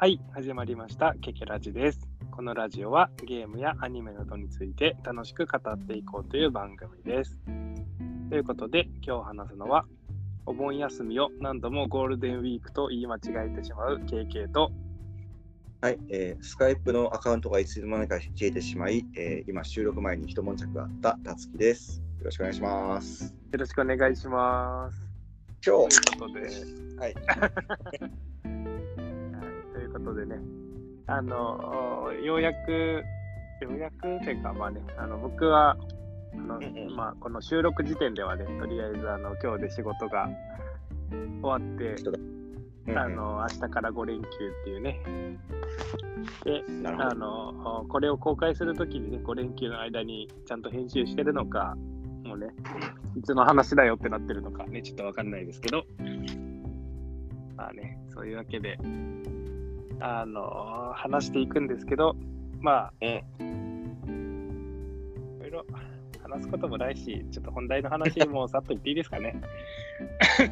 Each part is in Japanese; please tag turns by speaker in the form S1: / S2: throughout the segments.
S1: はい、始まりました。ケケラジです。このラジオはゲームやアニメなどについて楽しく語っていこうという番組です。ということで、今日話すのは、お盆休みを何度もゴールデンウィークと言い間違えてしまう KK と、
S2: はい、えー、スカイプのアカウントがいつの間にか消えてしまい、えー今収録前に一悶着があったたつきです。よろしくお願いします。
S1: よろしくお願いします。
S2: 今
S1: ということで、
S2: はい、
S1: ことでね、あの、ようやく、ようやくというか、まあね、あの僕は、あのまあ、この収録時点ではね、とりあえずあの今日で仕事が終わって、
S2: うん
S1: あの明日から5連休っていうね。で、あのこれを公開するときにね、5連休の間にちゃんと編集してるのか、もうね、いつの話だよってなってるのかね、ちょっとわかんないですけど、まあね、そういうわけで、あの話していくんですけど、まあ、いろいろ話すこともないし、ちょっと本題の話もさっと言っていいですかね。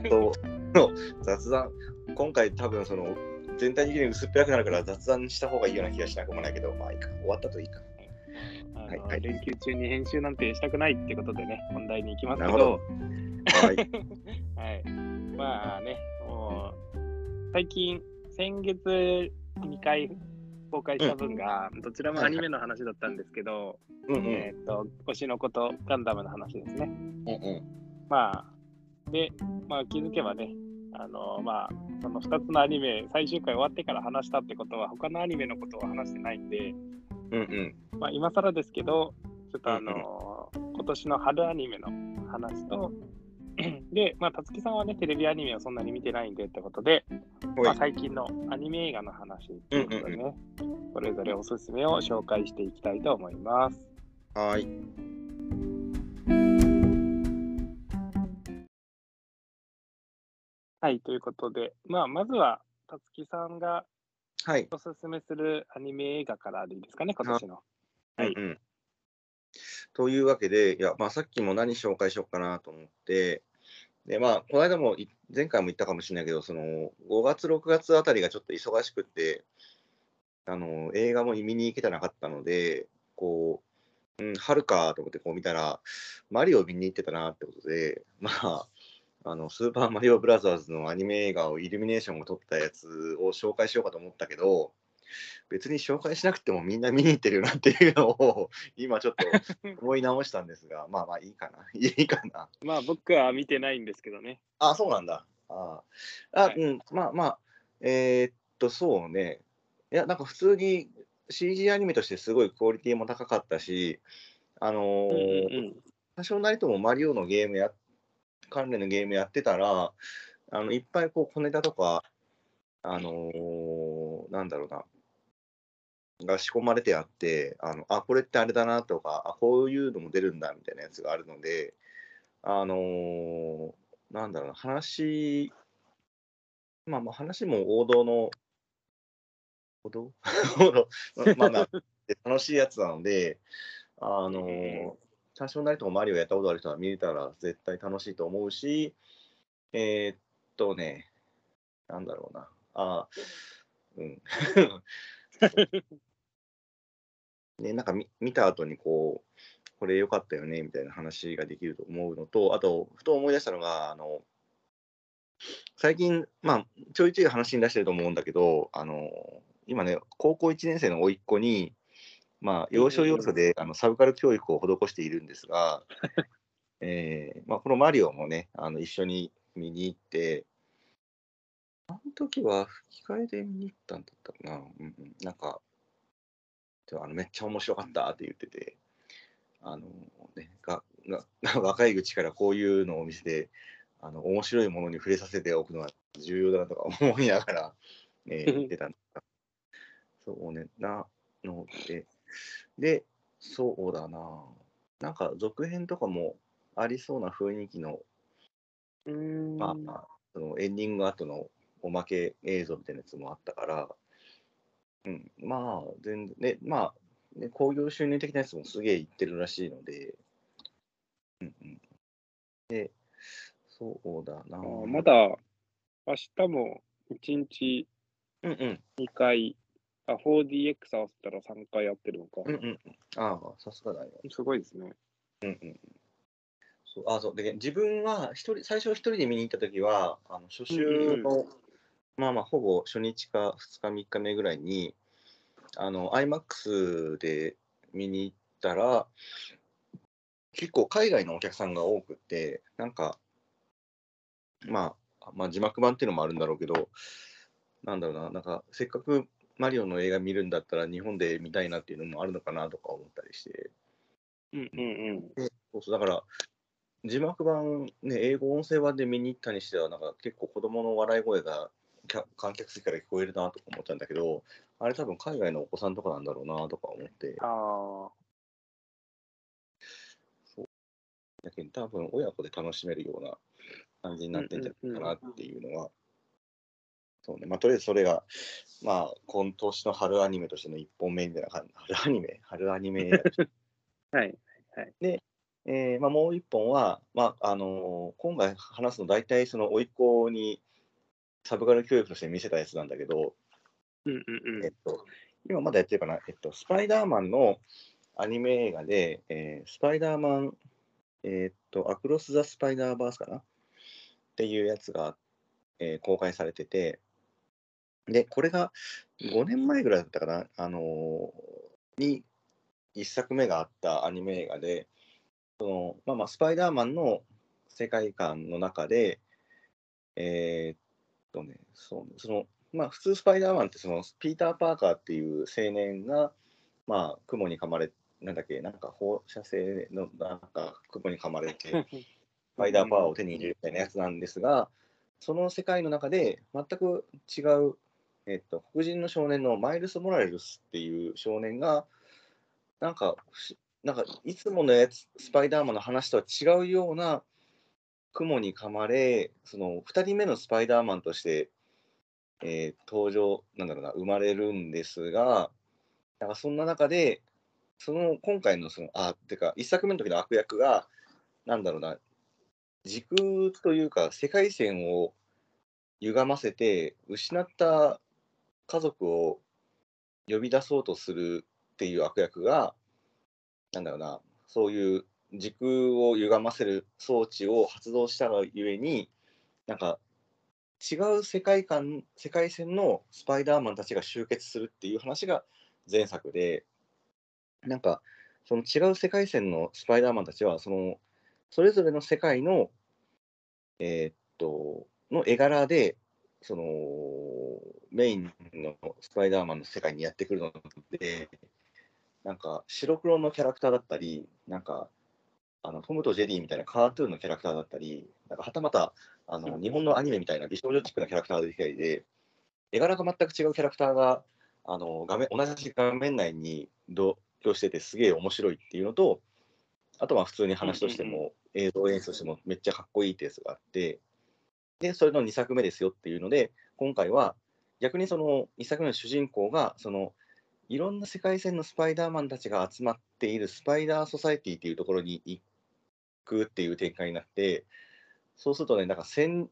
S2: との雑談、今回多分その全体的に薄っぺらくなるから雑談した方がいいような気がしなくもないけど、まあいいか、終わったといいか。はいはい
S1: 連休中に編集なんてしたくないってことでね、本題に行きますけ
S2: なるほ
S1: ど、
S2: はい、
S1: はい。まあね、もう、最近、先月2回公開した分が、どちらもアニメの話だったんですけど、
S2: うんうん。
S1: えっ、と、推しの子とガンダムの話ですね。
S2: うんうん。
S1: まあ、で、まあ気づけばね、あの、まあ、その2つのアニメ、最終回終わってから話したってことは、他のアニメのことを話してないんで、
S2: うんうん。
S1: まあ、今更ですけど、ちょっとあの今年の春アニメの話と、で、まあ、たつきさんはね、テレビアニメをそんなに見てないんでってことで、まあ、最近のアニメ映画の話っていうことでね、それぞれおすすめを紹介していきたいと思います。
S2: はい。
S1: はい、ということで、まあ、まずは、たつきさんが
S2: はい。
S1: おすすめするアニメ映画からでいいですかね、今年の。はい
S2: うんうんというわけで、いやまあ、さっきも何紹介しようかなと思って、でまあ、この間も、前回も言ったかもしれないけど、その5月、6月あたりがちょっと忙しくて、あの映画も見に行けてなかったので、こう、うん、春かと思ってこう見たら、マリオ見に行ってたなってことで、まあ、あのスーパーマリオブラザーズのアニメ映画をイルミネーションを撮ったやつを紹介しようかと思ったけど、別に紹介しなくてもみんな見に行ってるよなっていうのを今ちょっと 思い直したんですが、まあまあいいかな。いいかな。
S1: まあ、僕は見てないんですけどね。
S2: あ、そうなんだ。ああ、
S1: はい
S2: うん、まあまあ、えーっと、そうね。いや、なんか普通に CG アニメとしてすごいクオリティも高かったし、あの
S1: うん
S2: ー
S1: うんうん
S2: 多少なりともマリオのゲームや、関連のゲームやってたら、あのいっぱいこう小ネタとか、あのーなんだろうな、が仕込まれてあって、あのあ、これってあれだなとか、あ、こういうのも出るんだみたいなやつがあるので、あのーなんだろうな、話、まあまあ話も王道の、王道？王道？まあまあ、楽しいやつなので、あのー多少なりともマリオやったことある人は見れたら絶対楽しいと思うし、えーっとね、なんだろうな。あうん。ね、なんか見見た後にこう、これ良かったよねみたいな話ができると思うのと、あと、ふと思い出したのが、あの、最近、まあ、ちょいちょい話に出してると思うんだけど、あの、今ね、高校1年生の甥っ子に、まあ、要所要所であのサブカル教育を施しているんですが、えーまあ、このマリオもね、あの一緒に見に行って、あの時は吹き替えで見に行ったんだったかな、うんうん、なんか、あのめっちゃ面白かったって言ってて、あのね、がが 若い口からこういうのを見せて、あの面白いものに触れさせておくのは重要だなとか思いながら、えー 言ってたんだ。そうね、なので、で、そうだな。なんか続編とかもありそうな雰囲気の、まあ、そのエンディング後のおまけ映像みたいなやつもあったから、うん、まあ、全然、ね、まあ、ね、興行収入的なやつもすげえいってるらしいので、うんうん。で、そうだな。
S1: まだ明日も一日
S2: うんうん。
S1: 2回、あ、4DX 合わせたら3回やってるのか。
S2: うんうん。ああ、さすがだよ。
S1: すごいですね。
S2: うんうん。そうあそうで自分は一人最初一人で見に行った時はあの初週の、まあまあほぼ初日か2日3日目ぐらいにあの IMAX で見に行ったら結構海外のお客さんが多くてなんかまあまあ字幕版っていうのもあるんだろうけどなんだろうななんかせっかくマリオの映画見るんだったら日本で見たいなっていうのもあるのかなとか思ったりして
S1: うんうんうん。
S2: そうそうだから字幕版、ね、英語音声版で見に行ったにしては、なんか結構子供の笑い声が観客席から聞こえるなとか思ったんだけど、あれ多分海外のお子さんとかなんだろうなとか思って、
S1: あ
S2: だけど多分親子で楽しめるような感じになってんじゃないかなっていうのは、そうね、まあとりあえずそれが、まあ今年の春アニメとしての1本目みたいな感じ、春アニメ？春アニメ
S1: あ。はい。
S2: えーまあ、もう一本は、まああのー今回話すの大体その甥っ子にサブカル教育として見せたやつなんだけど、
S1: うんうんうん。
S2: えっ。と、今まだやってるかな、えっと、スパイダーマンのアニメ映画で、えースパイダーマン、えっと、アクロス・ザ・スパイダーバースかな？っていうやつが、えー公開されてて、で、これが5年前ぐらいだったかな、あのーに1作目があったアニメ映画で、そのまあまあ、スパイダーマンの世界観の中で、えーっとね、そうその、まあ、普通スパイダーマンってそのピーター・パーカーっていう青年が、まあ、雲に噛まれ、なんだっけ、なんか放射性のなんか雲に噛まれて、スパイダーパワーを手に入れるみたいなやつなんですが、その世界の中で全く違う、えっと、黒人の少年のマイルス・モラレルスっていう少年が、なんかなんかいつものやつ、スパイダーマンの話とは違うような雲に噛まれ、その2人目のスパイダーマンとして、えー登場、なんだろうな、生まれるんですが、なんかそんな中で、その今回のその、あ、ってか、1作目の時の悪役が、なんだろうな、時空というか、世界線を歪ませて、失った家族を呼び出そうとするっていう悪役が、なんだろうな、そういう時空を歪ませる装置を発動したがゆえに、なんか違う世界観、世界線のスパイダーマンたちが集結するっていう話が前作で、なんかその違う世界線のスパイダーマンたちは、そのそれぞれの世界の、えーっと、の絵柄で、そのメインのスパイダーマンの世界にやってくるので、なんか白黒のキャラクターだったり、なんかあのトムとジェリーみたいなカートゥーンのキャラクターだったり、なんかはたまたあの日本のアニメみたいな美少女チックなキャラクターが出てきたりで、絵柄が全く違うキャラクターがあの画面同じ画面内に同居しててすげえ面白いっていうのと、あとは普通に話として
S1: うん
S2: も映像演出としてもめっちゃかっこいいってやつがあって、で、それの2作目ですよっていうので、今回は逆にその1作目の主人公が、そのいろんな世界線のスパイダーマンたちが集まっているスパイダーソサエティっていうところに行くっていう展開になって、そうするとね、なんか1000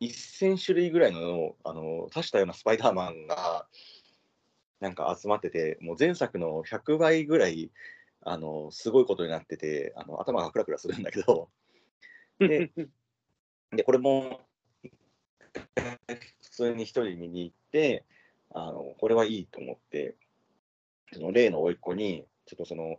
S2: 1000種類ぐらいのあの多種多様なスパイダーマンがなんか集まってて、もう前作の100倍ぐらいあのすごいことになってて、あの頭がクラクラするんだけど、ででこれも普通に一人見に行って、あのこれはいいと思って、その例の甥っ子に、ちょっとその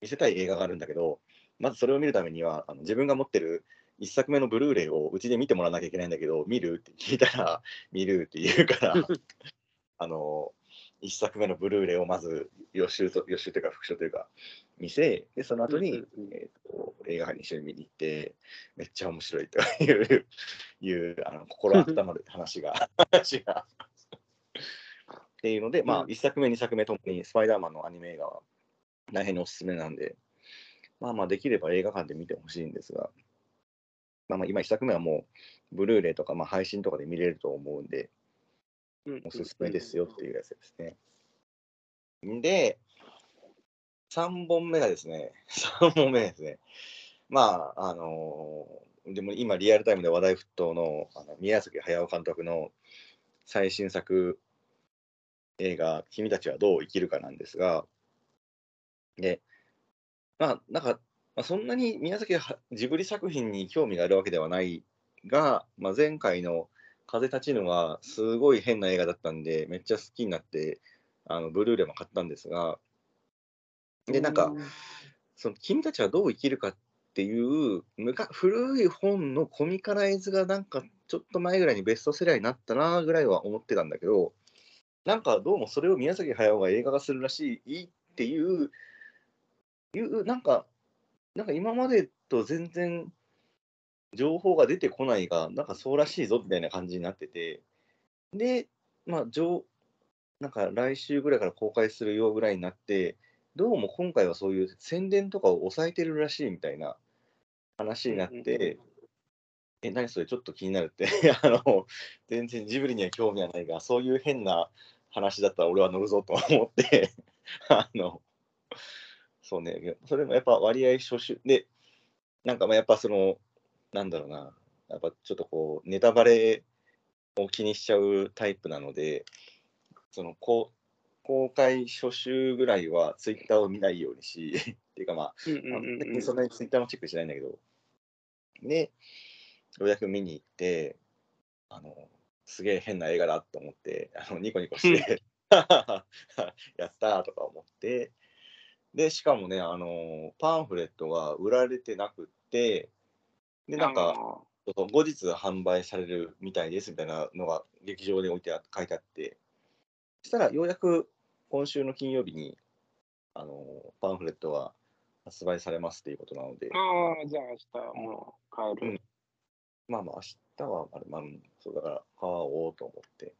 S2: 見せたい映画があるんだけど、まずそれを見るためには、あの自分が持ってる1作目のブルーレイをうちで見てもらわなきゃいけないんだけど、見るって聞いたら、見るって言うから、あの1作目のブルーレイをまず予習と予習というか、復習というか、見せ、でその後に、えーと映画館に一緒に見に行って、めっちゃ面白いという いうあの心温まる話が。話が。っていうので、まあ、
S1: うん。
S2: 1作目、2作目ともにスパイダーマンのアニメ映画は大変におすすめなんで、まあまあ、できれば映画館で見てほしいんですが、まあまあ、今1作目はもう、ブルーレイとか、まあ、配信とかで見れると思うんで、おすすめですよっていうやつですね。で、3本目がですね、3本目ですね。まあ、あのーでも今リアルタイムで話題沸騰のあの宮崎駿監督の最新作映画、君たちはどう生きるかなんですが、で、まあ、なんか、まあ、そんなに宮崎はジブリ作品に興味があるわけではないが、まあ、前回の風立ちぬはすごい変な映画だったんで、めっちゃ好きになって、あのブルーレイも買ったんですが、で、なんか、その君たちはどう生きるかっていう古い本のコミカライズがなんかちょっと前ぐらいにベストセラーになったなぐらいは思ってたんだけどなんかどうもそれを宮崎駿が映画化するらしいっていういうなんかなんか今までと全然情報が出てこないがなんかそうらしいぞみたいな感じになってて。でまあ上なんか来週ぐらいから公開するようぐらいになってどうも今回はそういう宣伝とかを抑えてるらしいみたいな話になって、え、何それちょっと気になるって、あの、全然ジブリには興味はないが、そういう変な話だったら俺は乗るぞと思って、あの、そうね、それもやっぱ割合初週。で、なんかまあやっぱその、なんだろうな、やっぱちょっとこう、ネタバレを気にしちゃうタイプなので、そのこう公開初週ぐらいはツイッターを見ないようにし、っていうかまあ、そんなにツイッターもチェックしてないんだけど、で、ようやく見に行って、あの、すげえ変な映画だと思って、あのニコニコして、やったーとか思って、で、しかもね、あの、パンフレットが売られてなくって、で、なんか、後日販売されるみたいですみたいなのが劇場に置いてあ書いてあって、そしたらようやく今週の金曜日にあのパンフレットが発売されますっていうことなので、
S1: ああ、じゃあ明日もう帰る。
S2: まあまあ明日はあれ、まあ、うんそうだから買おうと思って。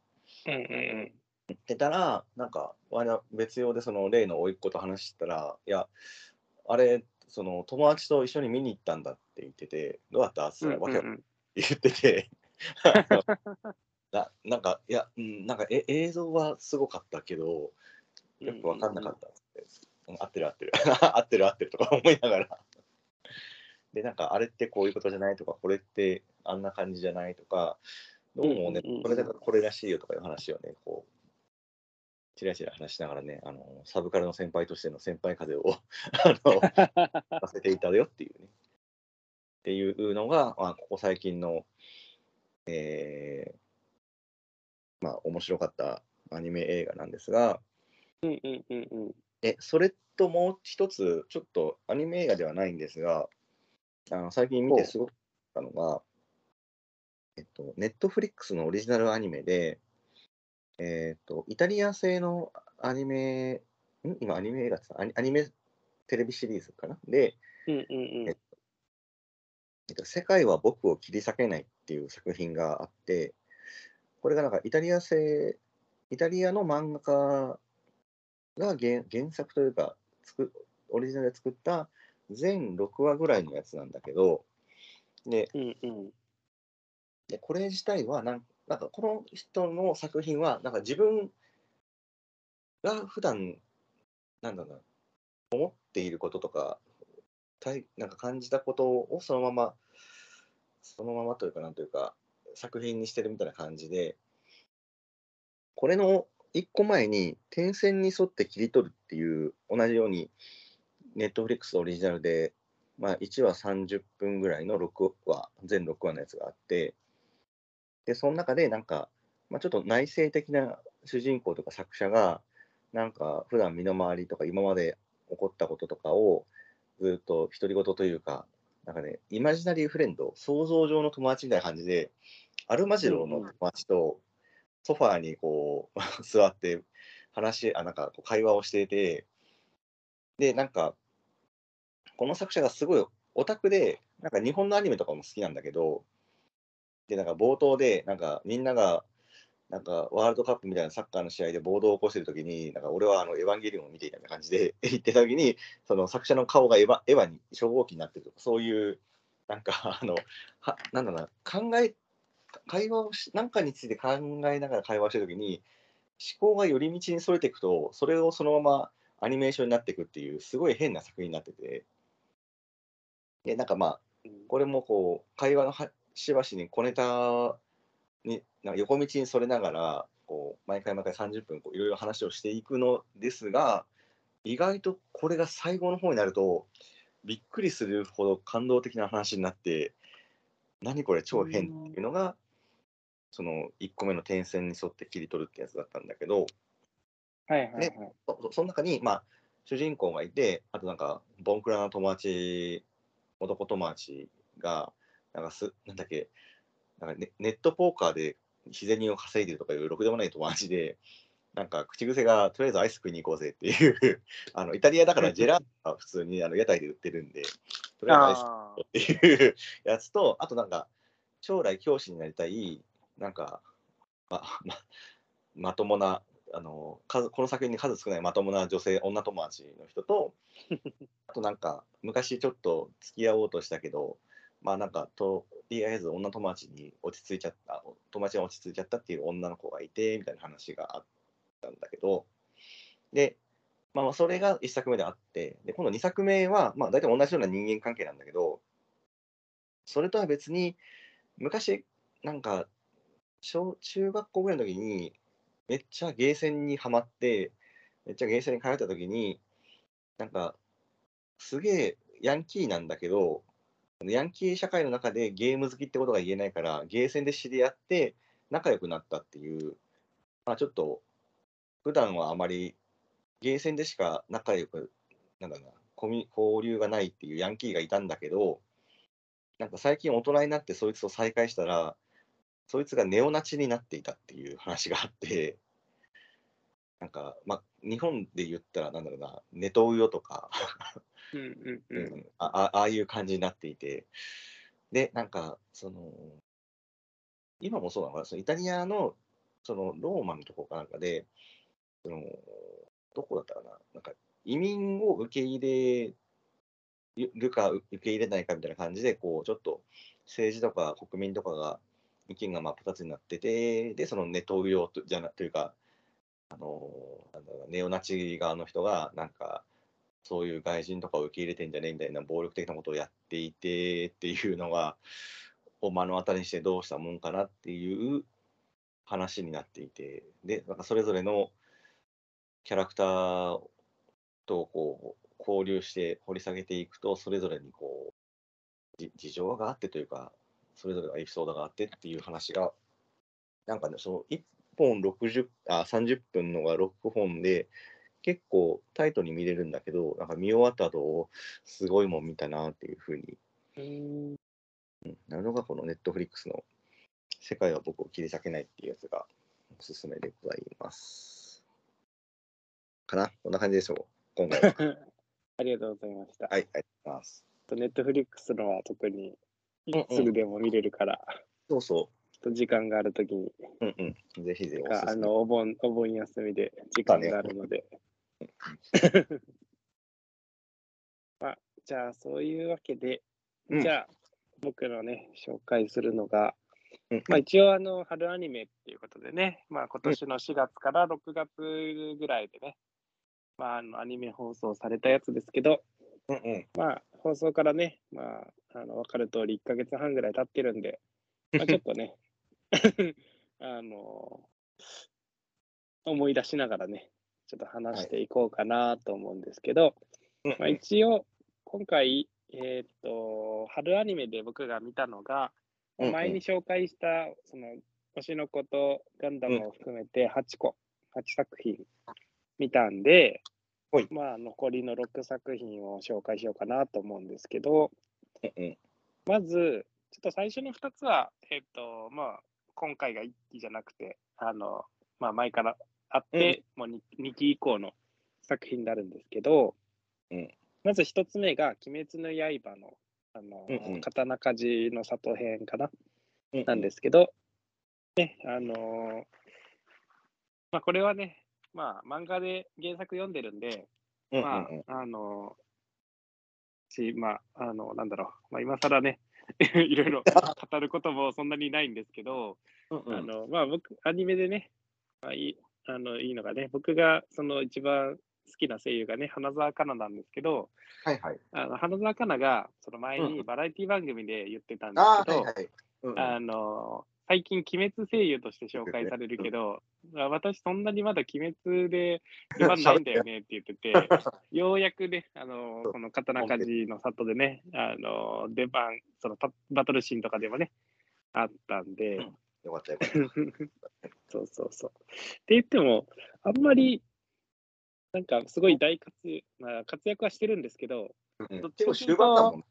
S1: うんうんうん。
S2: でたら、なんか、別用でその例の甥っ子と話したら、いや、あれ、その友達と一緒に見に行ったんだって言ってて、どうだった？って言ったら、わけ言ってて、ななんか、いや、うんなんかえ映像はすごかったけど、よく分かんなかった。っつって、うん。合ってる合ってる、合ってる合ってるとか思いながら。で、なんか、あれってこういうことじゃないとか、これってあんな感じじゃないとか、どうもね？
S1: うんうんうん、
S2: これだからこれらしいよとかいう話をね、こう、ちらちら話しながらね、あの、サブカルの先輩としての先輩風を、あの、させていただよっていうね。っていうのが、まあ、ここ最近の、えーまあ、面白かったアニメ映画なんですが、
S1: うんうんうんうん。
S2: えそれともう一つ、ちょっとアニメ映画ではないんですが、あの最近見てすごかったのが、えっと、ネットフリックスのオリジナルアニメで、えっと、イタリア製のアニメ、ん？今アニメ映画ってアニアニメテレビシリーズかな？で、
S1: うんうんうん。
S2: えっと、世界は僕を切り裂けないっていう作品があって、これがなんかイタリア製、イタリアの漫画家が原原作というか作、オリジナルで作った全6話ぐらいのやつなんだけど、で、
S1: うんうん。
S2: でこれ自体はなん、なんかこの人の作品は、なんか自分が普段なんだろうな、思っていることとか、たいなんか感じたことをそのまま、そのままというか、なんというか、作品にしてるみたいな感じで、これの一個前に、点線に沿って切り取るっていう、同じように、ネットフリックスオリジナルで、まあ、1話30分ぐらいの6話、全6話のやつがあって、で、その中でなんか、まあ、ちょっと内省的な主人公とか作者が、なんか普段身の回りとか今まで起こったこととかをずっと独り言というか、なんかね、イマジナリーフレンド、想像上の友達みたいな感じで、アルマジロの友達とソファーにこう 座って話、あ、なんかこう会話をしていて、で、なんか、この作者がすごいオタクで、なんか日本のアニメとかも好きなんだけど、で、なんか冒頭で、なんかみんなが、なんかワールドカップみたいなサッカーの試合で暴動を起こしてるときに、なんか俺はあのエヴァンゲリオンを見ていたみたいな感じで 言ってたときに、その作者の顔がエヴァエヴァに初号機になってるとか、そういう、なんかあの、はなんだろうな、考え、会話をし、なんかについて考えながら会話をしてるときに、思考が寄り道にそれていくと、それをそのままアニメーションになっていくっていう、すごい変な作品になってて、で、なんかまあ、これもこう会話の端々に小ネタになんか横道にそれながらこう毎回毎回30分こういろいろ話をしていくのですが意外とこれが最後の方になるとびっくりするほど感動的な話になって何これ超変っていうのが、その1個目の点線に沿って切り取るってやつだったんだけど
S1: はいはいはい。
S2: そその中に、まあ、主人公がいてあとなんかボンクラな友達男友達がなんかすなんだっけなんかネネットポーカーで日銭を稼いでるとかいうろくでもない友達でなんか口癖がとりあえずアイス食いに行こうぜっていう あのイタリアだからジェラートは普通にあの屋台で売ってるんでとりあえずアイス
S1: あ
S2: っていうやつと、あとなんか、将来教師になりたい、なんか、ま、ままともな、あの数この作品に数少ないまともな女性、女友達の人と、あとなんか、昔ちょっと付き合おうとしたけど、まあなんか、とりあえず女友達に落ち着いちゃった、友達が落ち着いちゃったっていう女の子がいて、みたいな話があったんだけど、で、まあそれが1作目であって、で、今度2作目は、まあ大体同じような人間関係なんだけど、それとは別に、昔、なんか、小中学校ぐらいの時に、めっちゃゲーセンにはまって、めっちゃゲーセンに通った時に、なんか、すげえヤンキーなんだけど、ヤンキー社会の中でゲーム好きってことが言えないから、ゲーセンで知り合って仲良くなったっていう、まあちょっと、普段はあまりゲーセンでしか仲良く、なんだろうな、交流がないっていうヤンキーがいたんだけど、なんか最近大人になってそいつと再会したら、そいつがネオナチになっていたっていう話があって、なんか、まあ、日本で言ったら、なんだろうな、ネトウヨとか、
S1: うんうん。
S2: あああいう感じになっていて、で、なんか、その、今もそうなのかな、そのイタリアの、そのローマのとこかなんかで、その、どこだったかな、なんか移民を受け入れるか受け入れないかみたいな感じで、こう、ちょっと政治とか国民とかが意見が真っ二つになってて、で、そのネトウヨとじゃなというか、あの、なんだろう、ネオナチ側の人が、なんか、そういう外人とかを受け入れてんじゃねえみたいな暴力的なことをやっていてっていうのが、を目の当たりにしてどうしたもんかなっていう話になっていて、で、なんかそれぞれのキャラクターとこう交流して掘り下げていくと、それぞれにこう事情があってというか、それぞれのエピソードがあってっていう話が、なんかね、その1本60あ30分のが6本で、結構タイトに見れるんだけど、なんか見終わった後、すごいもん見たなっていうふうに
S1: うん
S2: なるのがこのネットフリックスの世界は僕を切り裂けないっていうやつがおすすめでございます。かな？こんな感じでしょう今回は。
S1: ありがとうございました。
S2: はい、ありがとうございます。
S1: ネットフリックスのは特に
S2: うんうん
S1: すぐでも見れるから、
S2: そうそ
S1: ちょっと時間があるときに、
S2: う。うんうん。ぜひぜひおすすめ。
S1: あのお盆お盆休みで時間があるので。まあ、じゃあ、そういうわけで、
S2: うん
S1: じゃあ、僕のね、紹介するのが、
S2: うん
S1: まあ、一応あの、春アニメっていうことでね、まあ、今年の4月から6月ぐらいでね、まあ、あのアニメ放送されたやつですけど、
S2: うんうん。
S1: まあ、放送からね、まあ、あの分かる通り1ヶ月半ぐらい経ってるんで、まあ、ちょっとね、あの、思い出しながらね、ちょっと話していこうかなと思うんですけど、
S2: うん
S1: まあ、一応、今回、えーっと、春アニメで僕が見たのが、前に紹介した、その、星の子とガンダムを含めて8個、8作品見たんでまあ、残りの6作品を紹介しようかなと思うんですけど。まず、ちょっと最初の2つは、えっ、と、まあ、今回が1期じゃなくて、あの、まあ、前からあって、もう 2, 2期以降の作品になるんですけど、
S2: うん。
S1: まず1つ目が、鬼滅の刃の、あの、
S2: うんうん。
S1: 刀鍛冶の里編かな、
S2: うん
S1: なんですけど、ね、あのまあ、これはね、まあ、漫画で原作読んでるんで、
S2: うんうん
S1: ま
S2: うん。
S1: あ、あの、し、まあ、あの、なんだろう、まあ、今更ね、いろいろ 語ることもそんなにないんですけど、
S2: うんうん。
S1: あの、まあ、僕、アニメでね、まあ、いい、あの、いいのがね、僕が、その一番好きな声優がね、花澤香菜なんですけど、
S2: はいはい。
S1: あの花澤香菜が、その前
S2: うん
S1: にバラエティ番組で言ってたんで
S2: ああ、
S1: すけど、
S2: はいはい。うんうん。
S1: あの、最近、鬼滅声優として紹介されるけど、あ私そんなにまだ鬼滅で出番ないんだよねって言ってて、ようやくね、あのこの刀鍛冶の里でね、あの出番、そのタバトルシーンとかでもね、あったんで、
S2: よかったよかった。
S1: そうそうそう。って言っても、あんまり、なんかすごい大活躍、まあ、活躍はしてるんですけど、
S2: うん
S1: どっちか
S2: 結構
S1: というと
S2: 終盤だもん。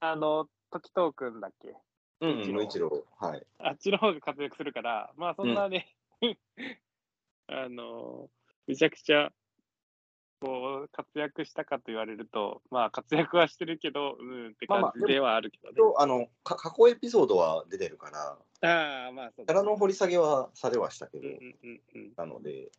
S1: あの、時藤君だっけ？
S2: うん、
S1: 一郎
S2: 無一郎。はい。
S1: あっちの方が活躍するから、まあそんなね、あの、めちゃくちゃ、こう、活躍したかと言われると、まあ活躍はしてるけど、うんって
S2: まあまあ
S1: 感じではあるけどね。
S2: とあのか過去エピソードは出てるから、
S1: ああ、まあそうだ
S2: キャラの掘り下げはされはしたけど、
S1: うんうんうんうん。
S2: なので、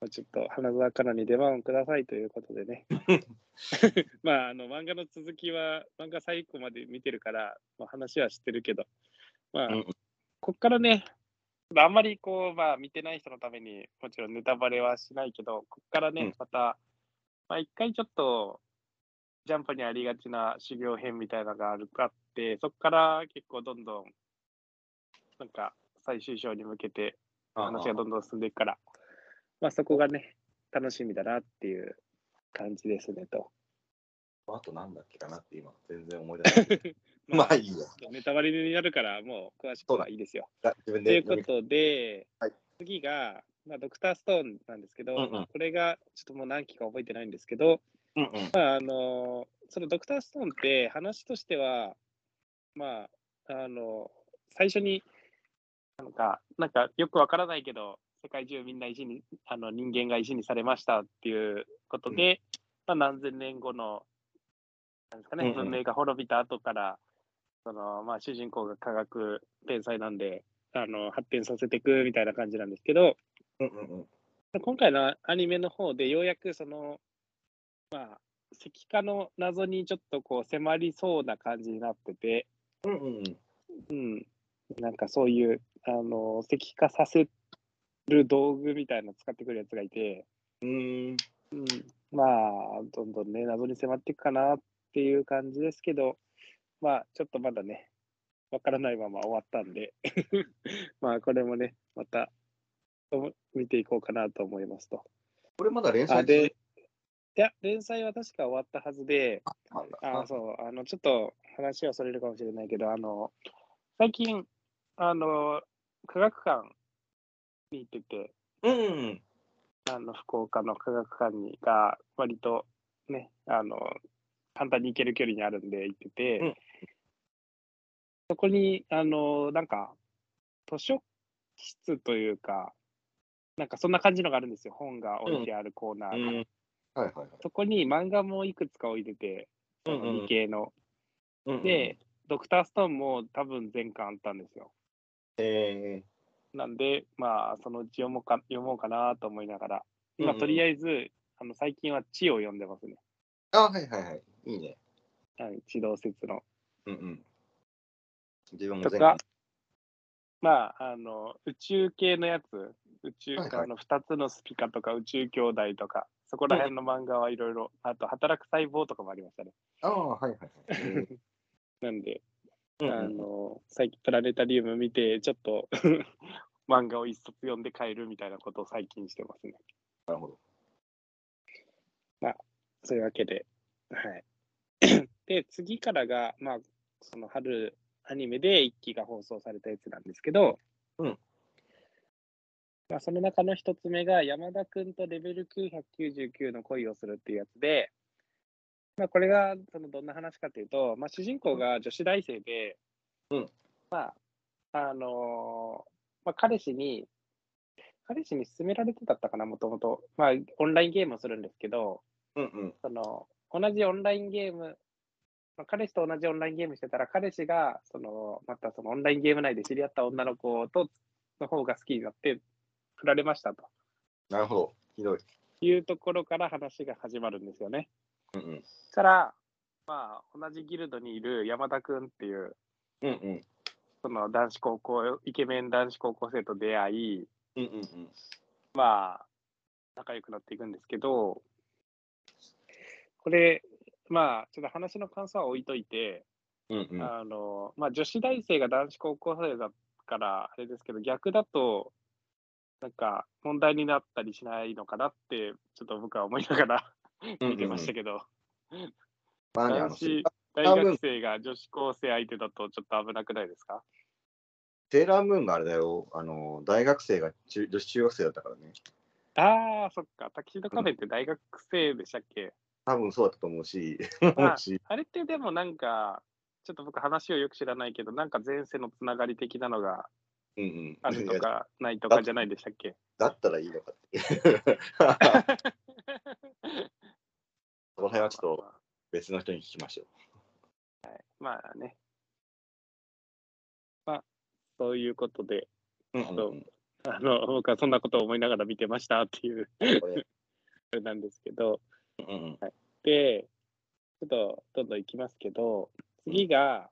S1: まあちょっと花澤香菜に出番をくださいということでね。まあ、あの漫画の続きは、漫画最後まで見てるから、まあ、話は知ってるけど、まあ、
S2: うん
S1: こっからね、あんまりこう、まあ、見てない人のためにもちろんネタバレはしないけど、こっからね、
S2: うん
S1: また、まあ、一回ちょっと、ジャンプにありがちな修行編みたいなのがあるあって、そこから結構どんどん、なんか最終章に向けて話がどんどん進んでいくから、まあそこがね、楽しみだなっていう感じですねと。
S2: あとなんだっけかなって今、全然思い出せない。まあいいや。
S1: ネタバレになるから、もう詳しくはいいですよ。
S2: あ自分
S1: ということで、
S2: はい。
S1: 次が、まあ、ドクターストーンなんですけど、
S2: うんうん。
S1: これがちょっともう何期か覚えてないんですけど、
S2: うんうん。
S1: まああのそのドクターストーンって話としては、まあ、あの最初になんかなんかよくわからないけど世界中みんな石にあの人間が石にされましたっていうことで、まあ、何千年後のなんですかね、
S2: うんうん。
S1: 文明が滅びた後からその、まあ、主人公が科学天才なんであの発展させていくみたいな感じなんですけど、
S2: うんうんうん。
S1: 今回のアニメの方でようやくその、まあ、石化の謎にちょっとこう迫りそうな感じになってて、
S2: うんうんうん。
S1: うん、なんかそういう、あの、石化させる道具みたいなの使ってくるやつがいて、
S2: うーん。
S1: うん、まあ、どんどんね、謎に迫っていくかなっていう感じですけど、まあ、ちょっとまだね、わからないまま終わったんで、まあ、これもね、また、見ていこうかなと思いますと。
S2: これまだ連載
S1: あで、いや、連載は確か終わったはずで、あそう、あの、ちょっと話はそれるかもしれないけど、あの、最近、あの、科学館に行ってて、
S2: うんうん。
S1: あの、福岡の科学館にが、割とね、あの、簡単に行ける距離にあるんで行ってて、
S2: うん
S1: そこに、あの、なんか、図書室というか、なんかそんな感じのがあるんですよ。本が置いてあるコーナーが。
S2: うんはいはいはい
S1: そこに漫画もいくつか置いてて、その系の。
S2: うんうん
S1: で、ドクターストーンも多分全巻あったんですよ。
S2: え
S1: なんで、まあ、そのうち読もうか読もうかなと思いながら、今、
S2: うんうん
S1: とりあえず、あの最近は地を読んでますね。
S2: ー、あはいはいはいいいね
S1: はい、地動説の。
S2: うんうん自分も
S1: まあ、あの、宇宙系のやつ、宇宙、
S2: はい。はい
S1: あの2つのスピカとか宇宙兄弟とか、そこら辺の漫画はいろいろ、あと、働く細胞とかもありましたね。
S2: ああはいはいはい。
S1: なんで、
S2: うん
S1: あ
S2: うん。
S1: の、最近プラネタリウム見て、ちょっと 漫画を一冊読んで帰るみたいなことを最近してますね。
S2: なるほど。
S1: そういうわけで、はい。で、次からが、まあ、その春アニメで1期が放送されたやつなんですけど、
S2: うん。
S1: まあ、その中の一つ目が、山田くんとレベル999の恋をするっていうやつで、まあ、これがそのどんな話かというと、まあ、主人公が女子大生で、
S2: うん。
S1: まあ、あのーまあ、彼氏に、彼氏に勧められてだったかな、もともと。まあ、オンラインゲームをするんですけど、
S2: うんうん。
S1: その同じオンラインゲーム、まあ、彼氏と同じオンラインゲームしてたら、彼氏がそのまたそのオンラインゲーム内で知り合った女の子との方が好きになって、振られましたと。
S2: なるほど。ひどい。
S1: いうところから話が始まるんですよね。
S2: うんうん。
S1: そしたら、まあ、同じギルドにいる山田君っていう、
S2: うんうん。
S1: その男子高校、イケメン男子高校生と出会い、
S2: うんうんうん。
S1: まあ、仲良くなっていくんですけど、これ、まあ、ちょっと話の感想は置いといて、
S2: うんうん。
S1: あの、まあ、女子大生が男子高校生だから、あれですけど、逆だと、なんか問題になったりしないのかなって、ちょっと僕は思いながら見てましたけど、男子大学生が女子高生相手だとちょっと危なくないですか？
S2: セーラームーンがあれだよ、あの大学生が中女子中学生だったからね。
S1: ああ、そっか。タキシードカフェって大学生でしたっけ、
S2: 多分そうだったと思うし、
S1: あ
S2: 思うし。
S1: あれってでもなんか、ちょっと僕話をよく知らないけど、なんか前世のつながり的なのが
S2: うんうん、
S1: あるとかないとかじゃないでしたっけ？
S2: だったらいいのかっていう。その辺はちょっと別の人に聞きましょ
S1: まあね。まあ、そういうことで、
S2: う。うん
S1: そうあの僕はそんなことを思いながら見てましたっていう。
S2: うんこれ
S1: なんですけど、
S2: うんうん。
S1: で、ちょっとどんどんいきますけど、次が、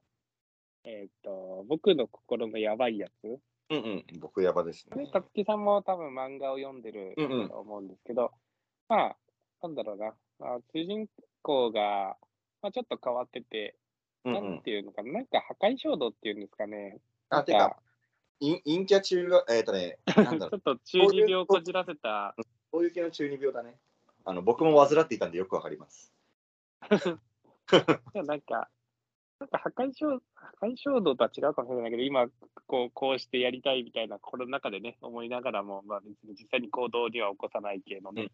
S1: えっ、と、僕の心のやばいやつ。
S2: うんうん、僕やばです
S1: ね。
S2: ね。
S1: たつきさんも多分漫画を読んでる
S2: うんうん。
S1: と思うんですけど、まあ、なんだろうな、まあ、主人公が、まあ、ちょっと変わってて、
S2: うんうん。
S1: なんていうのかな、なんか破壊衝動っていうんですかね。
S2: あ、てか、陰陰キャ中が、えっ、とね、なんだろう、
S1: ちょっと中二病をこじらせた、
S2: そういう系の中二病だね。あの僕も患っていたんでよくわかります。
S1: なんか、なんか破壊衝破壊衝動とは違うかもしれないけど、今こう、こうしてやりたいみたいな、心の中でね、思いながらも、まあ、別に実際に行動には起こさない系のね、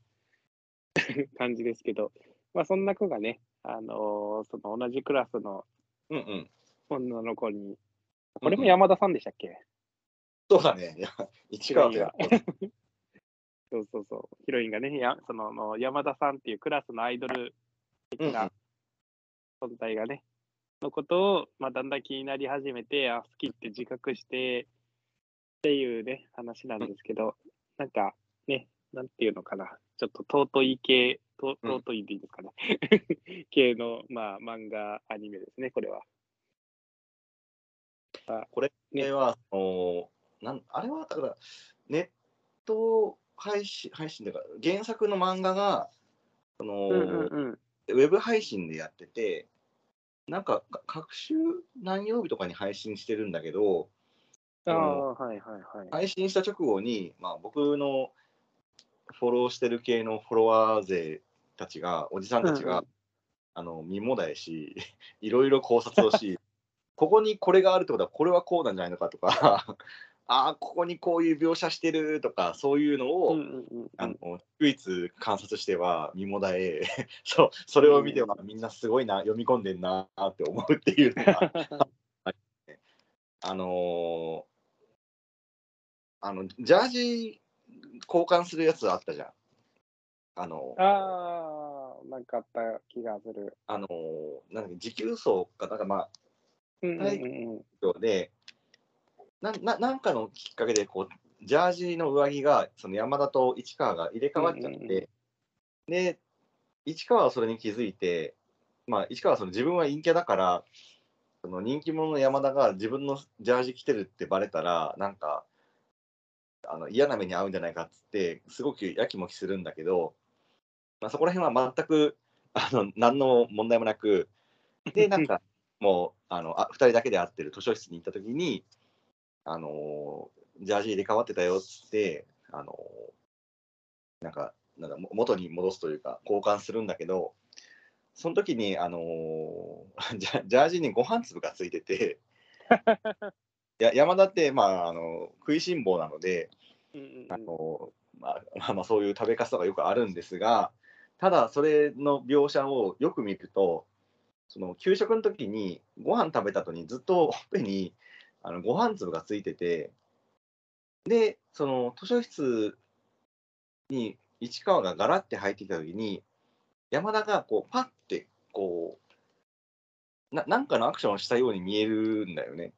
S1: 感じですけど、まあ、そんな子がね、あのーその同じクラスの
S2: うんうん。
S1: 女の子に、これも山田さんでしたっけ、
S2: そうだね。いや市川とや
S1: そうそうそう、ヒロインがね、やそのの山田さんっていうクラスのアイドル的な存在がね、のことを、まあ、だんだん気になり始めて、あ、好きって自覚してっていうね、話なんですけど、なんかね、なんていうのかな、ちょっと尊い系、と
S2: うん。
S1: 尊いでいいですかね、系の、まあ、漫画、アニメですね、これは。
S2: これは、そのなんあれはだから、ネット配信、配信とか、原作の漫画が、その
S1: うんうんうん。
S2: ウェブ配信でやってて、なんか、か各週何曜日とかに配信してるんだけど、
S1: ああ、はいはいはい。
S2: 配信した直後に、まあ、僕のフォローしてる系のフォロワー勢たちが、おじさんたちが、
S1: うんうん
S2: あの身もだえし、いろいろ考察をし、ここにこれがあるってことは、これはこうなんじゃないのかとか、ああ、ここにこういう描写してるとか、そういうのを、
S1: うんうんうん
S2: あの唯一観察しては身もだえ、そうそれを見てはみんなすごいな、読み込んでんなって思うっていうのが、あのーあの、ジャージ交換するやつあったじゃん。あの、
S1: ああ、なんかあった気がする。
S2: あのーなんだっけ、持久走か、なんかまあ、
S1: うんうんうんうん。
S2: で、なななんかのきっかけでこう、ジャージの上着がその山田と市川が入れ替わっちゃって、
S1: うんうんうん。
S2: で、市川はそれに気づいて、まあ、市川はその自分は陰キャだから、その人気者の山田が自分のジャージ着てるってバレたら、なんか、あの嫌な目に遭うんじゃないかっつって、すごくやきもきするんだけど、まあ、そこら辺は全くあの何の問題もなく、で、なんか、もうあのあ2人だけで会ってる図書室に行った時に、あのージャージ入れ替わってたよっつって、あのーなんかなんかも元に戻すというか交換するんだけどその時に、あのージャジャージにご飯粒がついててや山田って、まあ、あの食いしん坊なので、あのまあ まあまあ、そういう食べ方がよくあるんですが、ただそれの描写をよく見ると、その給食の時にご飯食べた後にずっとほっぺにあのご飯粒がついてて、で、その図書室に市川がガラって入ってきた時に、山田がこうパッてこうな、なんかのアクションをしたように見えるんだよね。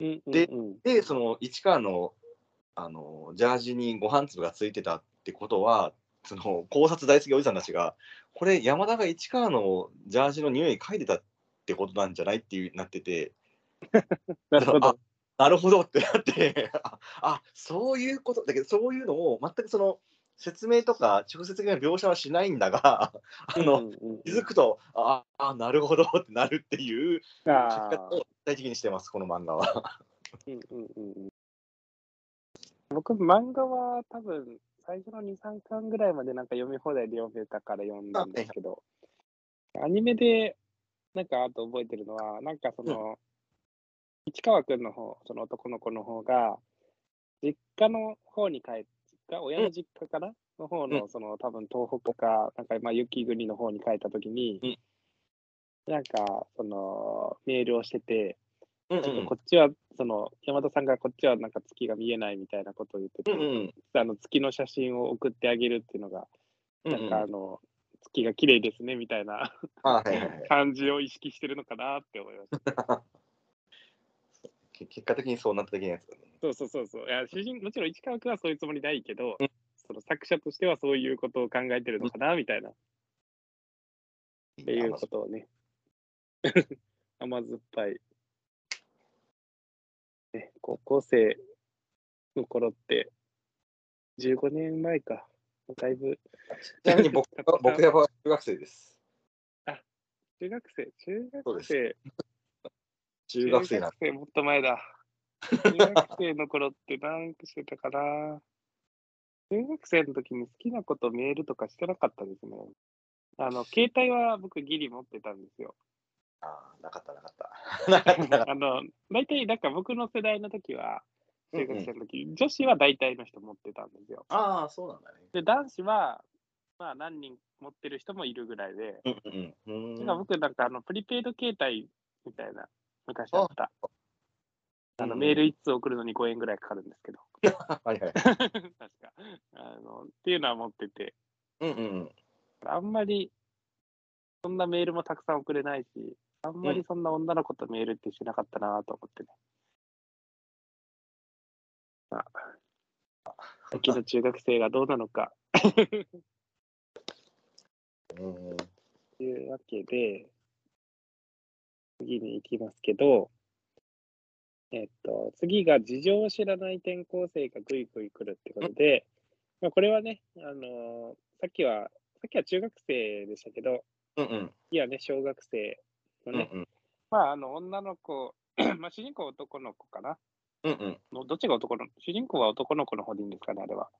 S1: うんうん
S2: で
S1: うん
S2: で、その市川のあのジャージにご飯粒がついてたってことは、その考察大好きおじさんたちが、これ、山田が市川のジャージの匂い嗅いでたってことなんじゃないっていうなってて、
S1: なるほど。
S2: なるほど。ってなって、あ あ、そういうこと、だけど、そういうのを全くその説明とか直接的な描写はしないんだが、あの
S1: うんうんうん。
S2: 気づくと、ああ、なるほどってなるっていう書き
S1: あ
S2: 方を具体的にしてます、この漫画は。
S1: ーうんうんうんうん。僕、漫画は多分、最初の2、3巻ぐらいまでなんか読み放題で読めたから読んだんですけど、アニメで、なんかあと覚えてるのは、なんかその、市川くんの方、その男の子の方が、実家の方に帰って、実家、親の実家かな、の方の、その多分東北か、なんかまあ雪国の方に帰った時に、
S2: うん。
S1: なんか、その、メールをしてて、
S2: うん
S1: ちょっとこっちは、その、山田さんがこっちはなんか月が見えないみたいなことを言ってて、
S2: うんうん。
S1: あの月の写真を送ってあげるっていうのが、
S2: うん
S1: なんかあの、月が綺麗ですねみたいな。感じを意識してるのかなって思いました。
S2: け結果的にそうなった的なやつだね。
S1: そうそうそうそう。いや主人もちろん市川君はそういうつもりないけど、
S2: うん
S1: その作者としてはそういうことを考えてるのかなみたいな、っていうことをね。甘酸っぱい。ね、高校生の頃って、15年前か。だいぶ。
S2: ちなみに僕僕やば中学生です。
S1: 中学生、中学生、
S2: 中学生なん
S1: 中学生もっと前だ。中学生の頃って何してたかな。中学生の時に好きなことメールとかしてなかったですね。あの、携帯は僕ギリ持ってたんですよ。
S2: あーなかった なかった。
S1: あの、大体、なんか僕の世代の時は、
S2: た。
S1: 中学生の時、女子は大体の人持ってたんですよ。
S2: ああ、そうなんだね。
S1: で、男子は、まあ何人持ってる人もいるぐらいで、
S2: うんうんうん。
S1: なんか僕なんかあの、プリペイド携帯みたいな、昔あった。あの、
S2: うん
S1: メール1通送るのに5円ぐらいかかるんですけど。
S2: はいはい。
S1: 確か。あの、っていうのは持ってて、
S2: うんうん
S1: あんまり、そんなメールもたくさん送れないし、あんまりそんな女の子とメールってしなかったなと思ってね。まあ、先の中学生がどうなのか
S2: うん。うん
S1: というわけで、次に行きますけど、えっと、次が事情を知らない転校生がぐいぐい来るってことで、まあ、これはね、あのーさっきは、さっきは中学生でしたけど、
S2: うんうん
S1: いやね、小学生のね、
S2: うん
S1: まあ、あの、女の子、まあ、主人公は男の子かな
S2: うんうん。
S1: のどっちが男の主人公は男の子の方でいいんですかね、あれは。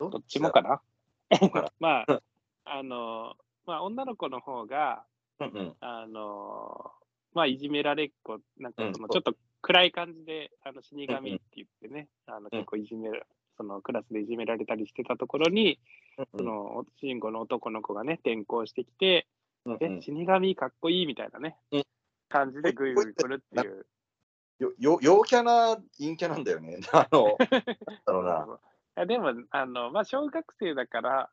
S2: ど
S1: どっちもかな？まあ、あの、まあ、女の子の方が、
S2: うんうん。
S1: あの、まあ、いじめられっ子、なんかその、
S2: うん
S1: ちょっと暗い感じで、あの、死神って言ってね、あの、
S2: うん
S1: 結構いじめる、その、クラスでいじめられたりしてたところに、
S2: うん。
S1: その、主人公の男の子がね、転校してきて、え、死神かっこいいみたいなね、
S2: うん。
S1: 感じでぐいぐい来るっていう。
S2: よよ陽キャな陰キャなんだよね。あの、だろうな。
S1: でも、あの、まあ、小学生だから、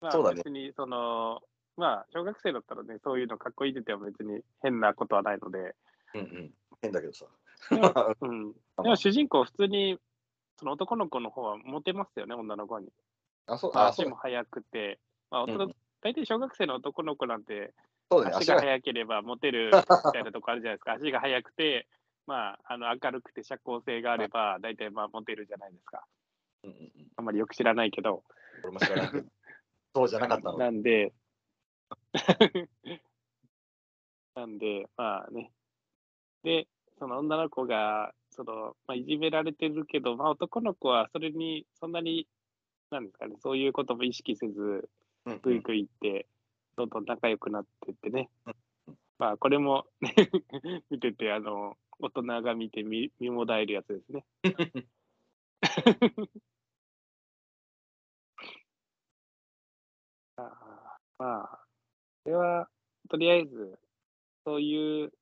S1: まあ、
S2: そうだね。
S1: 別に、その、まあ、小学生だったらね、そういうのかっこいいって言っても別に変なことはないので、
S2: うんうん。変だけどさ。
S1: でも うん。でも主人公、普通に、その男の子の方はモテますよね、女の子に。
S2: あ、そう、
S1: まあ足も速くて、まあ、男
S2: うん
S1: 大体小学生の男の子なんて、
S2: そうだね。
S1: 足が。速ければモテる みたいなとこあるじゃないですか。足が速くて、まあ、あの明るくて社交性があれば、大体まあモテるじゃないですか。
S2: うんうんうん。
S1: あんまりよく知らないけど。
S2: 俺も知らない。そうじゃなかったの。
S1: なんで、なんで、まあね。で、その女の子が、その、まあ、いじめられてるけど、まあ男の子はそれにそんなに、なんですかね、そういうことも意識せず、
S2: うん
S1: ぐいぐいって、どんどん仲良くなってってね
S2: うん。
S1: まあこれも、ね、見てて、あの、大人が見て見見もだえるやつですね。ああまあ、これは、とりあえず、そういう、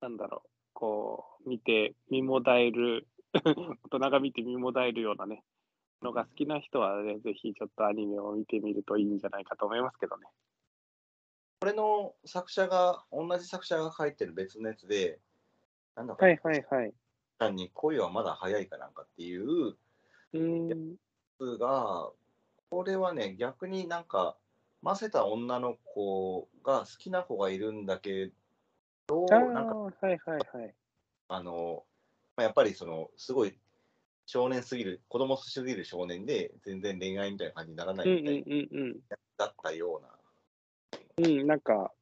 S1: なんだろう、こう、見て、見もだえる、大人が見て見もだえるようなね、のが好きな人はね、ぜひちょっとアニメを見てみるといいんじゃないかと思いますけどね。
S2: これの作者が、同じ作者が書いてる別のやつで、なんだか
S1: はいはいはい。
S2: 単に恋はまだ早いかなんかっていう
S1: うーん、
S2: やつが、これはね、逆になんか、ませた女の子が好きな子がいるんだけど、なんか、
S1: はいはいはい。
S2: あの、まあ、やっぱりその、すごい少年すぎる、子供すぎる少年で、全然恋愛みたいな感じにならな
S1: うん
S2: いみたい
S1: うんうんうん。
S2: だったような。
S1: うん、なんか、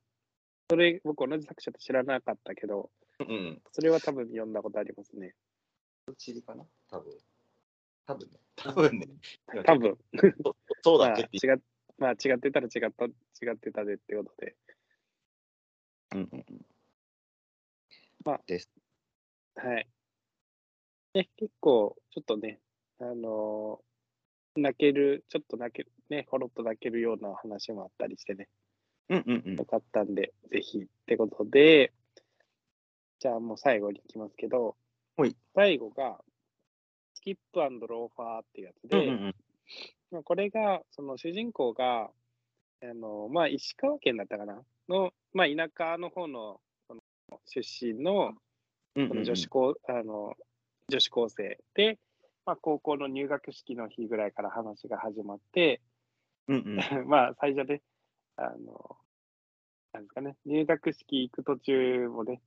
S1: それ、僕同じ作者と知らなかったけど、
S2: うん。
S1: それは多分読んだことありますね。
S2: チリかな？多分。多分ね。多分ね。
S1: 多分。
S2: そ そうだ
S1: まあ、
S2: っけ？って
S1: 違っまあ、違ってたら違った、違ってたでってことで。
S2: うんうんうん。
S1: まあ
S2: です。
S1: はい。ね、結構、ちょっとね、あのー泣ける、ちょっと泣ける、ね、ほろっと泣けるような話もあったりしてね、
S2: うんうんうん
S1: よ。かったんで、ぜひってことで、じゃあもう最後に行きますけど、
S2: はい
S1: 最後が、スキップローファーっていうやつで、
S2: うんうんうん。
S1: まあ、これが、その主人公が、あのまあ、石川県だったかな？の、まあ、田舎の方のその出身の女子高、あの女子高生で、まあ、高校の入学式の日ぐらいから話が始まって、
S2: うんうん。
S1: まあ最初ね、あの、なんですかね、入学式行く途中もね、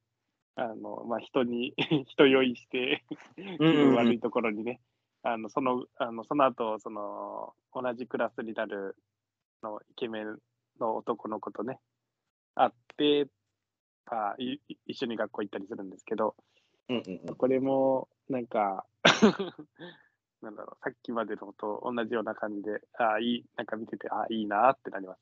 S1: あの、まあ人に、人酔いして、悪いところにね、あの、その、あの、その後、その、同じクラスになる、あのイケメンの男の子とね、会って、あいい一緒に学校行ったりするんですけど、
S2: うんうんうん。
S1: これも、なんか、なんだろう、さっきまでのと同じような感じで、ああ、いい、なんか見てて、ああ、いいなってなります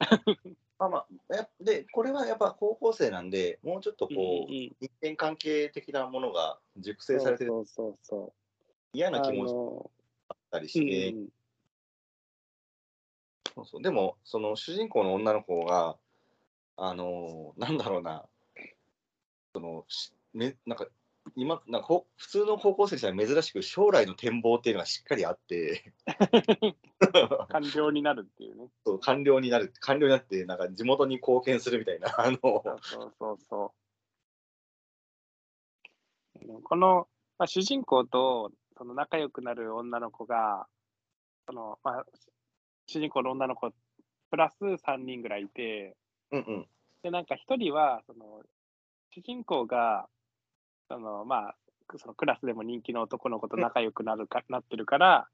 S2: まあまあ、で、これはやっぱ高校生なんで、もうちょっとこ
S1: ね。
S2: う、
S1: ん
S2: 人間関係的なものが熟成されてる
S1: そうそうそう。
S2: 嫌な気持ちだ
S1: の
S2: ったり
S1: うん
S2: して、そうそう。でも、その主人公の女の子が、あのーなんだろうな、そのしめなんか今なんかほ普通の高校生じゃ珍しく将来の展望っていうのがしっかりあって、
S1: 官僚になるっていうね。
S2: そう官僚になる、官僚になって、なんか地元に貢献するみたいな、あの。
S1: そうそうそうそう。この、まあ、主人公とその仲良くなる女の子が、そのまあ、主人公の女の子プラス3人ぐらいいて、
S2: うんうん、
S1: で、なんか一人は、その、主人公が、その、まあ、そのクラスでも人気の男の子と仲良くなるか、なってるから、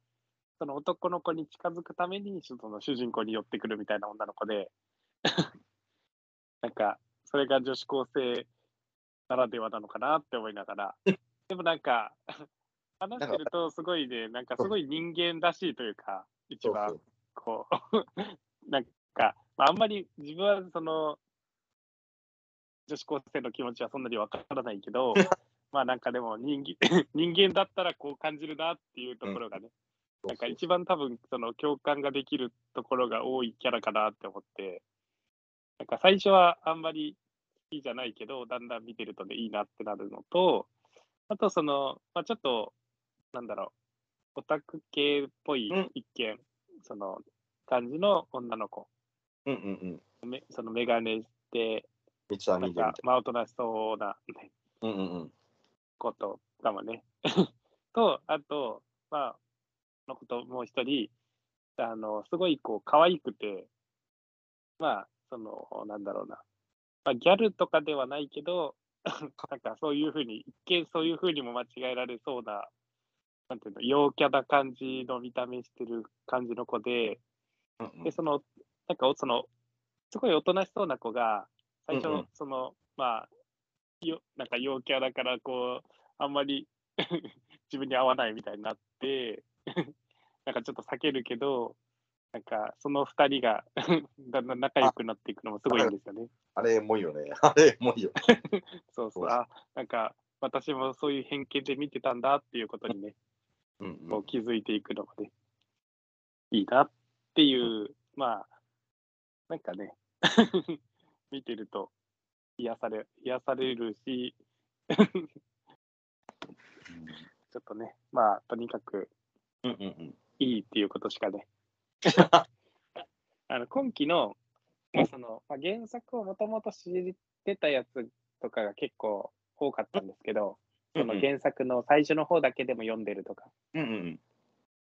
S1: その男の子に近づくために、その主人公に寄ってくるみたいな女の子で、なんか、それが女子高生ならではなのかなって思いながら、でもなんか、話してるとすごいね、なんかすごい人間らしいというか、一番。こう、なんか、まあ、あんまり自分はその、女子高生の気持ちはそんなにわからないけど、まあなんかでも人間 人間だったらこう感じるなっていうところがね、なんか一番多分その共感ができるところが多いキャラかなって思って、なんか最初はあんまり好きじゃないけど、だんだん見てるとね、いいなってなるのと、あとその、まあちょっと、なんだろう、オタク系っぽい
S2: うん
S1: 一見、その感じの女の子、
S2: うんうんうん。
S1: めそのメガネして、
S2: 三つ編
S1: なん
S2: みでみたい
S1: か、まあ、おとなしそうな、ね、
S2: な。うんうんうん。
S1: ことかもね。と、あと、まあ、そのこともう一人、あの、すごいこう、可愛くて、まあ、その、なんだろうな、まあ、ギャルとかではないけど、なんかそういうふうに、一見そういうふうにも間違えられそうな、なんていうの、陽キャな感じの見た目してる感じの子で、
S2: うんうん
S1: で、その、なんか、その、すごいおとなしそうな子が、最初、
S2: うんうん
S1: その、まあ、よ、なんか陽キャだから、こう、あんまり 自分に合わないみたいになって、なんかちょっと避けるけど、なんか、その二人が だんだん仲良くなっていくのもすごいんですよね。
S2: あれ、もいよね。あれ、もいよ。
S1: そうそう。
S2: そう
S1: あ、なんか、私もそういう偏見で見てたんだっていうことにね、
S2: うんう
S1: 気づいていくのがね、いいなっていう、まあ、なんかね、見てると癒され、癒されるし、ちょっとね、まあ、とにかく
S2: ん。うんうんうん。
S1: いいっていうことしかね。あの今期の、まあそのまあ、原作をもともと知ってたやつとかが結構多かったんですけど、その原作の最初の方だけでも読んでるとか。
S2: うんうんうん。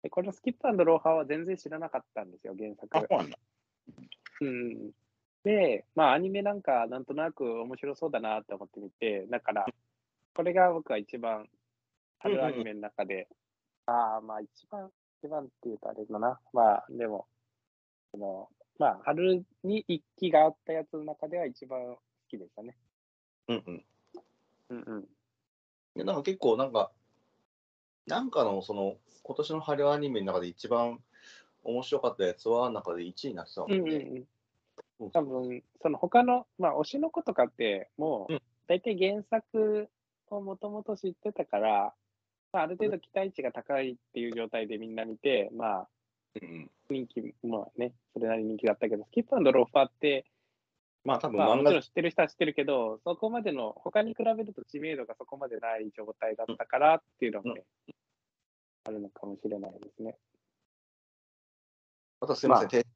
S1: でこのスキップローハーは全然知らなかったんですよ、原作
S2: うなん
S1: で、まあ、アニメなんか、なんとなく面白そうだなって思ってみて、だから、これが僕は一番、春アニメの中で、ああ、まあ、一番、一番っていうとあれだな。まあ、でも、その、まあ、春に一期があったやつの中では一番好きでしたね。
S2: うんうん。
S1: うんうん。
S2: いやなんか結構なんか、なんかの、その、今年の春アニメの中で一番面白かったやつは、中で1位になってたもんね。
S1: うんうんうん。多分、その他の、まあ、推しの子とかって、もう
S2: うん、
S1: 大体原作をもともと知ってたから、まあ、ある程度期待値が高いっていう状態でみんな見て、まあ、
S2: うん
S1: 人気、まあね、それなりに人気だったけど、スキップローファーって、
S2: まあ多分
S1: まあ、
S2: 漫画
S1: もちろん知ってる人は知ってるけど、そこまでの、他に比べると知名度がそこまでない状態だったからっていうのもね、あるのかもしれないですね。
S2: あとすみません、
S1: まあ
S2: て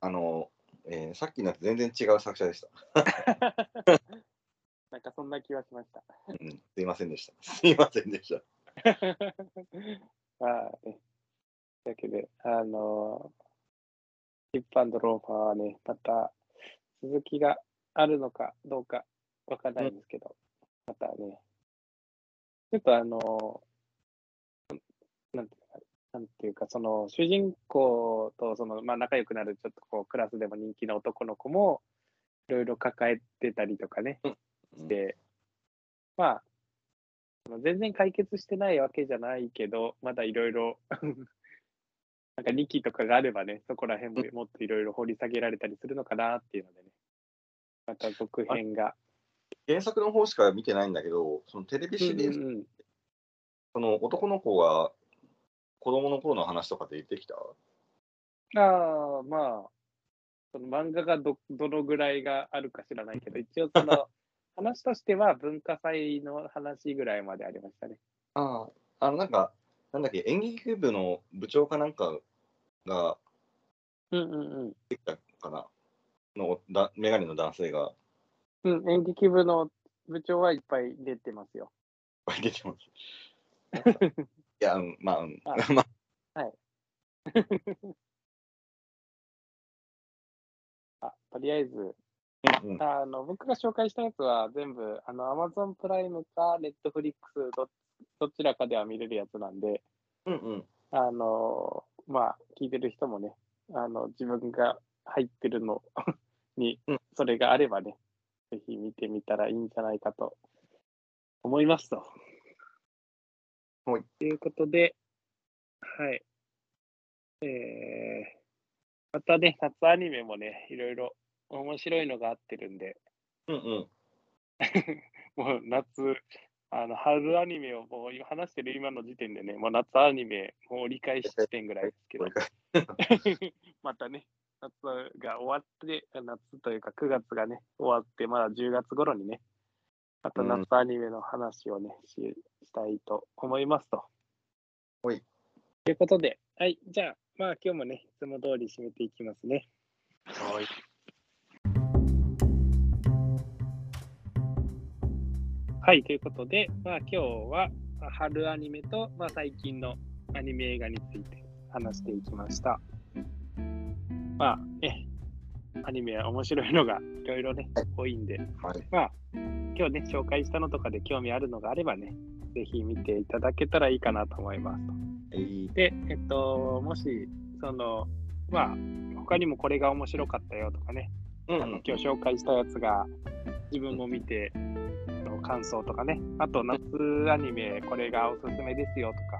S2: あの、えーさっきのやつ全然違う作者でした。
S1: なんかそんな気はしました。
S2: うん、すいませんでした。すいませんでした。
S1: まあね。というわけで、あのー、ヒップローファーはね、また続きがあるのかどうかわからないんですけど、またね、ちょっとあのー、なんていうか、なんていうか、その主人公とその、まあ、仲良くなるちょっとこうクラスでも人気の男の子もいろいろ抱えてたりとかね、して、まあ、全然解決してないわけじゃないけど、まだいろいろ、なんか2期とかがあればね、そこら辺ももっといろいろ掘り下げられたりするのかなっていうのでね、また続編が。
S2: 原作の方しか見てないんだけど、そのテレビシリーズ、
S1: うんうんうん。
S2: その男の子が子供の頃の話とかって言ってきた？
S1: ああ、まあ、その漫画がどどのぐらいがあるか知らないけど、一応その 話としては文化祭の話ぐらいまでありましたね。
S2: ああ、あのなんか、なんだっけ、演劇部の部長かなんかが
S1: うんうんうん。
S2: できたかな？のだメガネの男性がいっ
S1: うん、演劇部の部長はいっぱい出てますよ。
S2: ぱい出てます。いや、うん、まあ、うん、
S1: あ
S2: ま
S1: あ とりあえず、
S2: あ、うん、
S1: あの僕が紹介したやつは全部あの Amazon プライムか Netflix どどちらかでは見れるやつなんで、
S2: うん、うん。
S1: あのまあ、聞いてる人もね、あの自分が入ってるのに
S2: うん、
S1: それがあればね、ぜひ見てみたらいいんじゃないかと思いますと。
S2: はい。
S1: ということで、はい。えー、またね、夏アニメもね、いろいろ面白いのがあってるんで、
S2: うんうん。
S1: もう夏、あの春アニメをもう今話してる今の時点でね、もう夏アニメ、もう折り返し地点ぐらいですけど またね、夏が終わって、夏というか9月がね、終わって、まだ10月頃にね、また夏アニメの話をね、ししたいと思いますと。
S2: はい。
S1: ということで、はい、じゃあ、まあ今日もね、いつも通り締めていきますね。
S2: はい。
S1: はい、ということで、まあ今日はまあ春アニメと、まあ、最近のアニメ映画について話していきました。まあね、アニメは面白いのがいろいろね、多いんで、
S2: はい。
S1: まあ今日ね、紹介したのとかで興味あるのがあればね、ぜひ見ていただけたらいいかなと思いますと。
S2: えー
S1: で、えっと、もし、その、まあ、他にもこれが面白かったよとかね、
S2: うん
S1: あの今日紹介したやつが自分も見ての感想とかね、あと夏アニメこれがおすすめですよとか、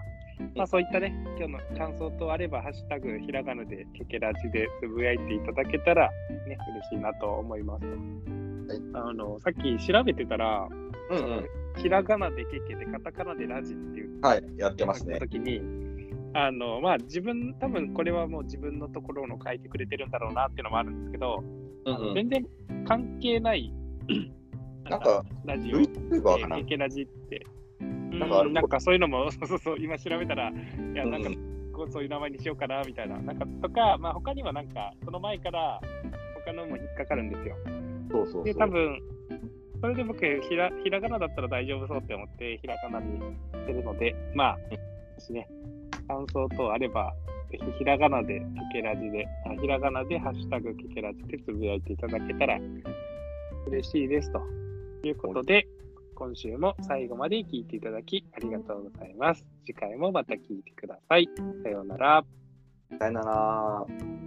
S1: まあそういったね、今日の感想とあれば、ハッシュタグひらがなでケケラジでつぶやいていただけたらね、嬉しいなと思います。あの、さっき調べてたら、
S2: うんうん。
S1: ひらがなでケケでカタカナでラジっていう
S2: はい、やってますね。
S1: 時に、あの、まあ自分、多分これはもう自分のところの書いてくれてるんだろうなっていうのもあるんですけど、
S2: うんうん。
S1: 全然関係ない、
S2: なんか、
S1: ラジオ、
S2: VTuber かな？
S1: えーケケラジって。
S2: なんか
S1: なんかそういうのも、そうそうそう、今調べたら、いや、なんか
S2: うん
S1: こうそういう名前にしようかなみたいな。なんかとか、まあ他にはなんか、その前から他のも引っかかるんですよ。
S2: そうそう。
S1: で、多分それで僕ひら、ひらがなだったら大丈夫そうって思って、ひらがなにしてるので、まあ、もしね、感想等あれば、ぜひひらがなでケケラジで、あひらがなでハッシュタグケケラジでつぶやいていただけたら嬉しいですとということで、今週も最後まで聞いていただきありがとうございます。次回もまた聞いてください。さようなら。
S2: さようなら。